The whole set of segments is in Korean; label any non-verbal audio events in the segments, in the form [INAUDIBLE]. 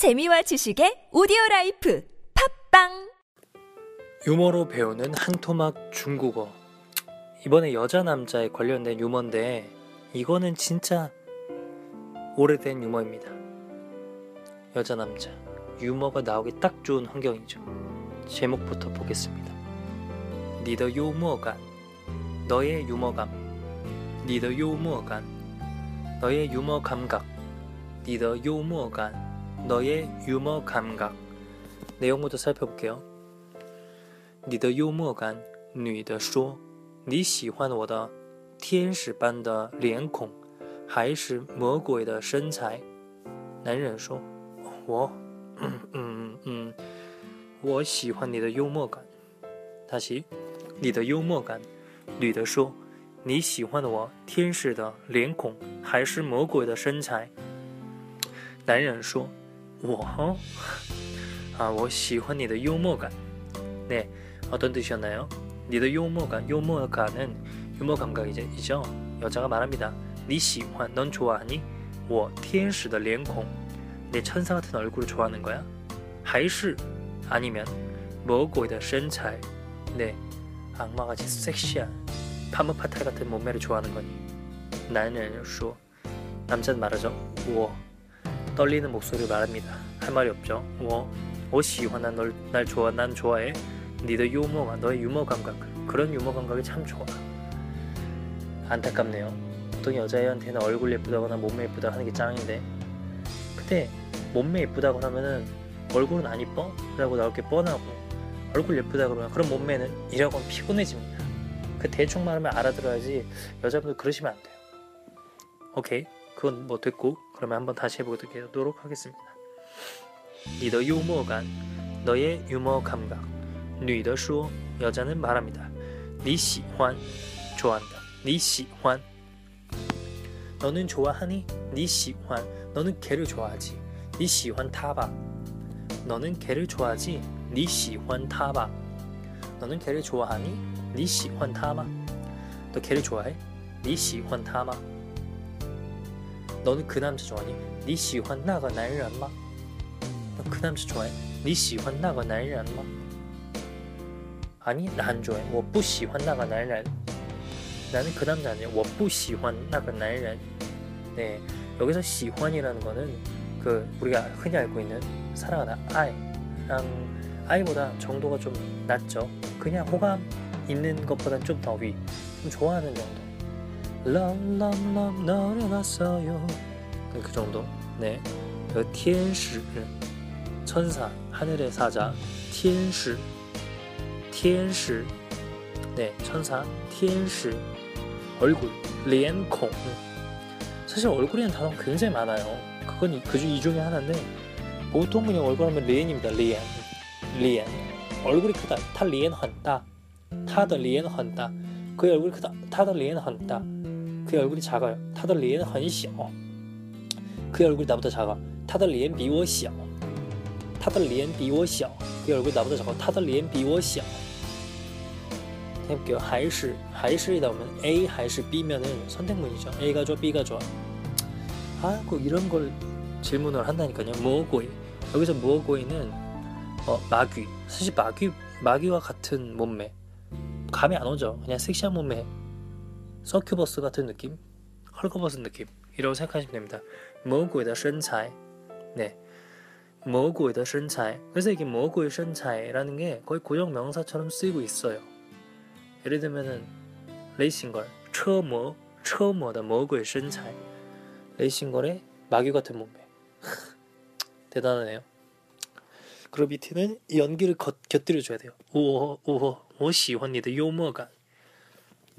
재미와 지식의 오디오 라이프 팟빵 유머로 배우는 한 토막 중국어. 이번에 여자 남자에 관련된 유머인데 이거는 진짜 오래된 유머입니다. 여자 남자 유머가 나오기 딱 좋은 환경이죠. 제목부터 보겠습니다. 你的幽默感 너의 유머감 你的幽默感 너의 유머 감각 니더 유머감 너의 유머 감각 내용부터 살펴볼게요. 你的幽默感，女的说：“你喜欢我的天使般的脸孔，还是魔鬼的身材？”男人说：“我，嗯嗯嗯，我喜欢你的幽默感。”他喜你的幽默感。女的说：“你喜欢我天使的脸孔，还是魔鬼的身材？”男人说：“ 我，啊，我喜欢你的幽默感。”네 어떤 뜻이었나요? 니더 유머감, 유머감은 유머 감각이죠. 여자가 말합니다. 니 시환, 넌 좋아하니? 我天使的脸孔내 천사 같은 얼굴을 좋아하는 거야? 还是 아니면 魔鬼的身材, 네 악마같이 섹시한 파무파탈 같은 몸매를 좋아하는 거니? 나는 说 남자는 말하죠. 我 떨리는 목소리로 말합니다. 할 말이 없죠. 뭐, 오시환한 널, 날 좋아, 난 좋아해. 니들 유머가 너의 유머 감각, 그런 유머 감각이 참 좋아. 안타깝네요. 보통 여자애한테는 얼굴 예쁘다거나 몸매 예쁘다 하는 게 짱인데, 그때 몸매 예쁘다거나 하면은 얼굴은 안 이뻐? 라고 나올 게 뻔하고, 얼굴 예쁘다 그러면 그런 몸매는 이라고 하면 피곤해집니다. 그 대충 말하면 알아들어야지 여자분들 그러시면 안 돼요. 오케이. 그건 뭐 됐고 그러면 한번 다시 해보도록 하겠습니다 니더 유머감 너의 유머 감각 女的说 여자는 말합니다. 你喜欢 좋아한다. 你喜欢 너는 좋아하니? 你喜欢 너는 걔를 좋아하지. 你喜欢他吧 너는 걔를 좋아하지. 你喜欢他吧 너는 걔를 좋아하니? 你喜欢他吗? 너 걔를 좋아해? 你喜欢他吗? 너는 그 남자 좋아하니? 你喜欢那个男人吗? 너 그 남자 좋아해? 你喜欢那个男人吗? 아니 난 좋아해 我不喜欢那个男人 나는 그 남자 아니야 我不喜欢那个男人 네 여기서 시환이라는 거는 그 우리가 흔히 알고 있는 사랑하다 아이랑 아이보다 정도가 좀 낮죠 그냥 호감 있는 것보단 좀 더 위 좀 좋아하는 정도 럼럼럼 노려봤어요. 그 정도? 네. 그 티엔시 그 천사 하늘의 사자 티엔시 天使 네 천사 天使 얼굴 脸孔. 사실 얼굴이라는 단어 굉장히 많아요. 그건 그중 중에 하나인데 보통 그냥 얼굴 하면 脸입니다 脸. 얼굴이 크다. 他脸很大 他的脸很大 그의 얼굴이 크다. 他的脸很大 그의 얼굴이 작아요. 他的脸很小. 그의 얼굴이 나보다 작아. 他的脸比我小.他的脸比我小. 그의 얼굴이 나보다 작아. 他的脸比我小. 해볼게요. 还是 还是이다 보면 A 还是 B면은 선택문이죠. A가 좋아, B가 좋아. 아, 그 이런 걸 질문을 한다니까요. 뭐고이 여기서 뭐고이는 어, 마귀. 사실 마귀 마귀와 같은 몸매. 감이 안 오죠. 그냥 섹시한 몸매. 서큐버스 같은 느낌, 헐거버스 느낌. 이라고 생각하시면 됩니다. 뭐고이의 身材. 네. 뭐고이의 身材. 그래서 이게 뭐고의 身材라는 게 거의 고정 명사처럼 쓰이고 있어요. 예를 들면은 레이싱걸, 처모, 처모의 魔鬼身材, 레이싱걸의 마귀 같은 몸매. [LAUGHS] 대단하네요. 그리고 밑에는 연기를 겉, 곁들여줘야 돼요. 우와, 우와, 我喜欢你的 유머감.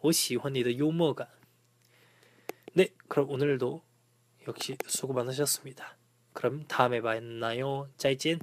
我喜欢你的幽默感。네그럼오늘도역시수고많으셨습니다 그럼 다음에 만나요. 짜이찐.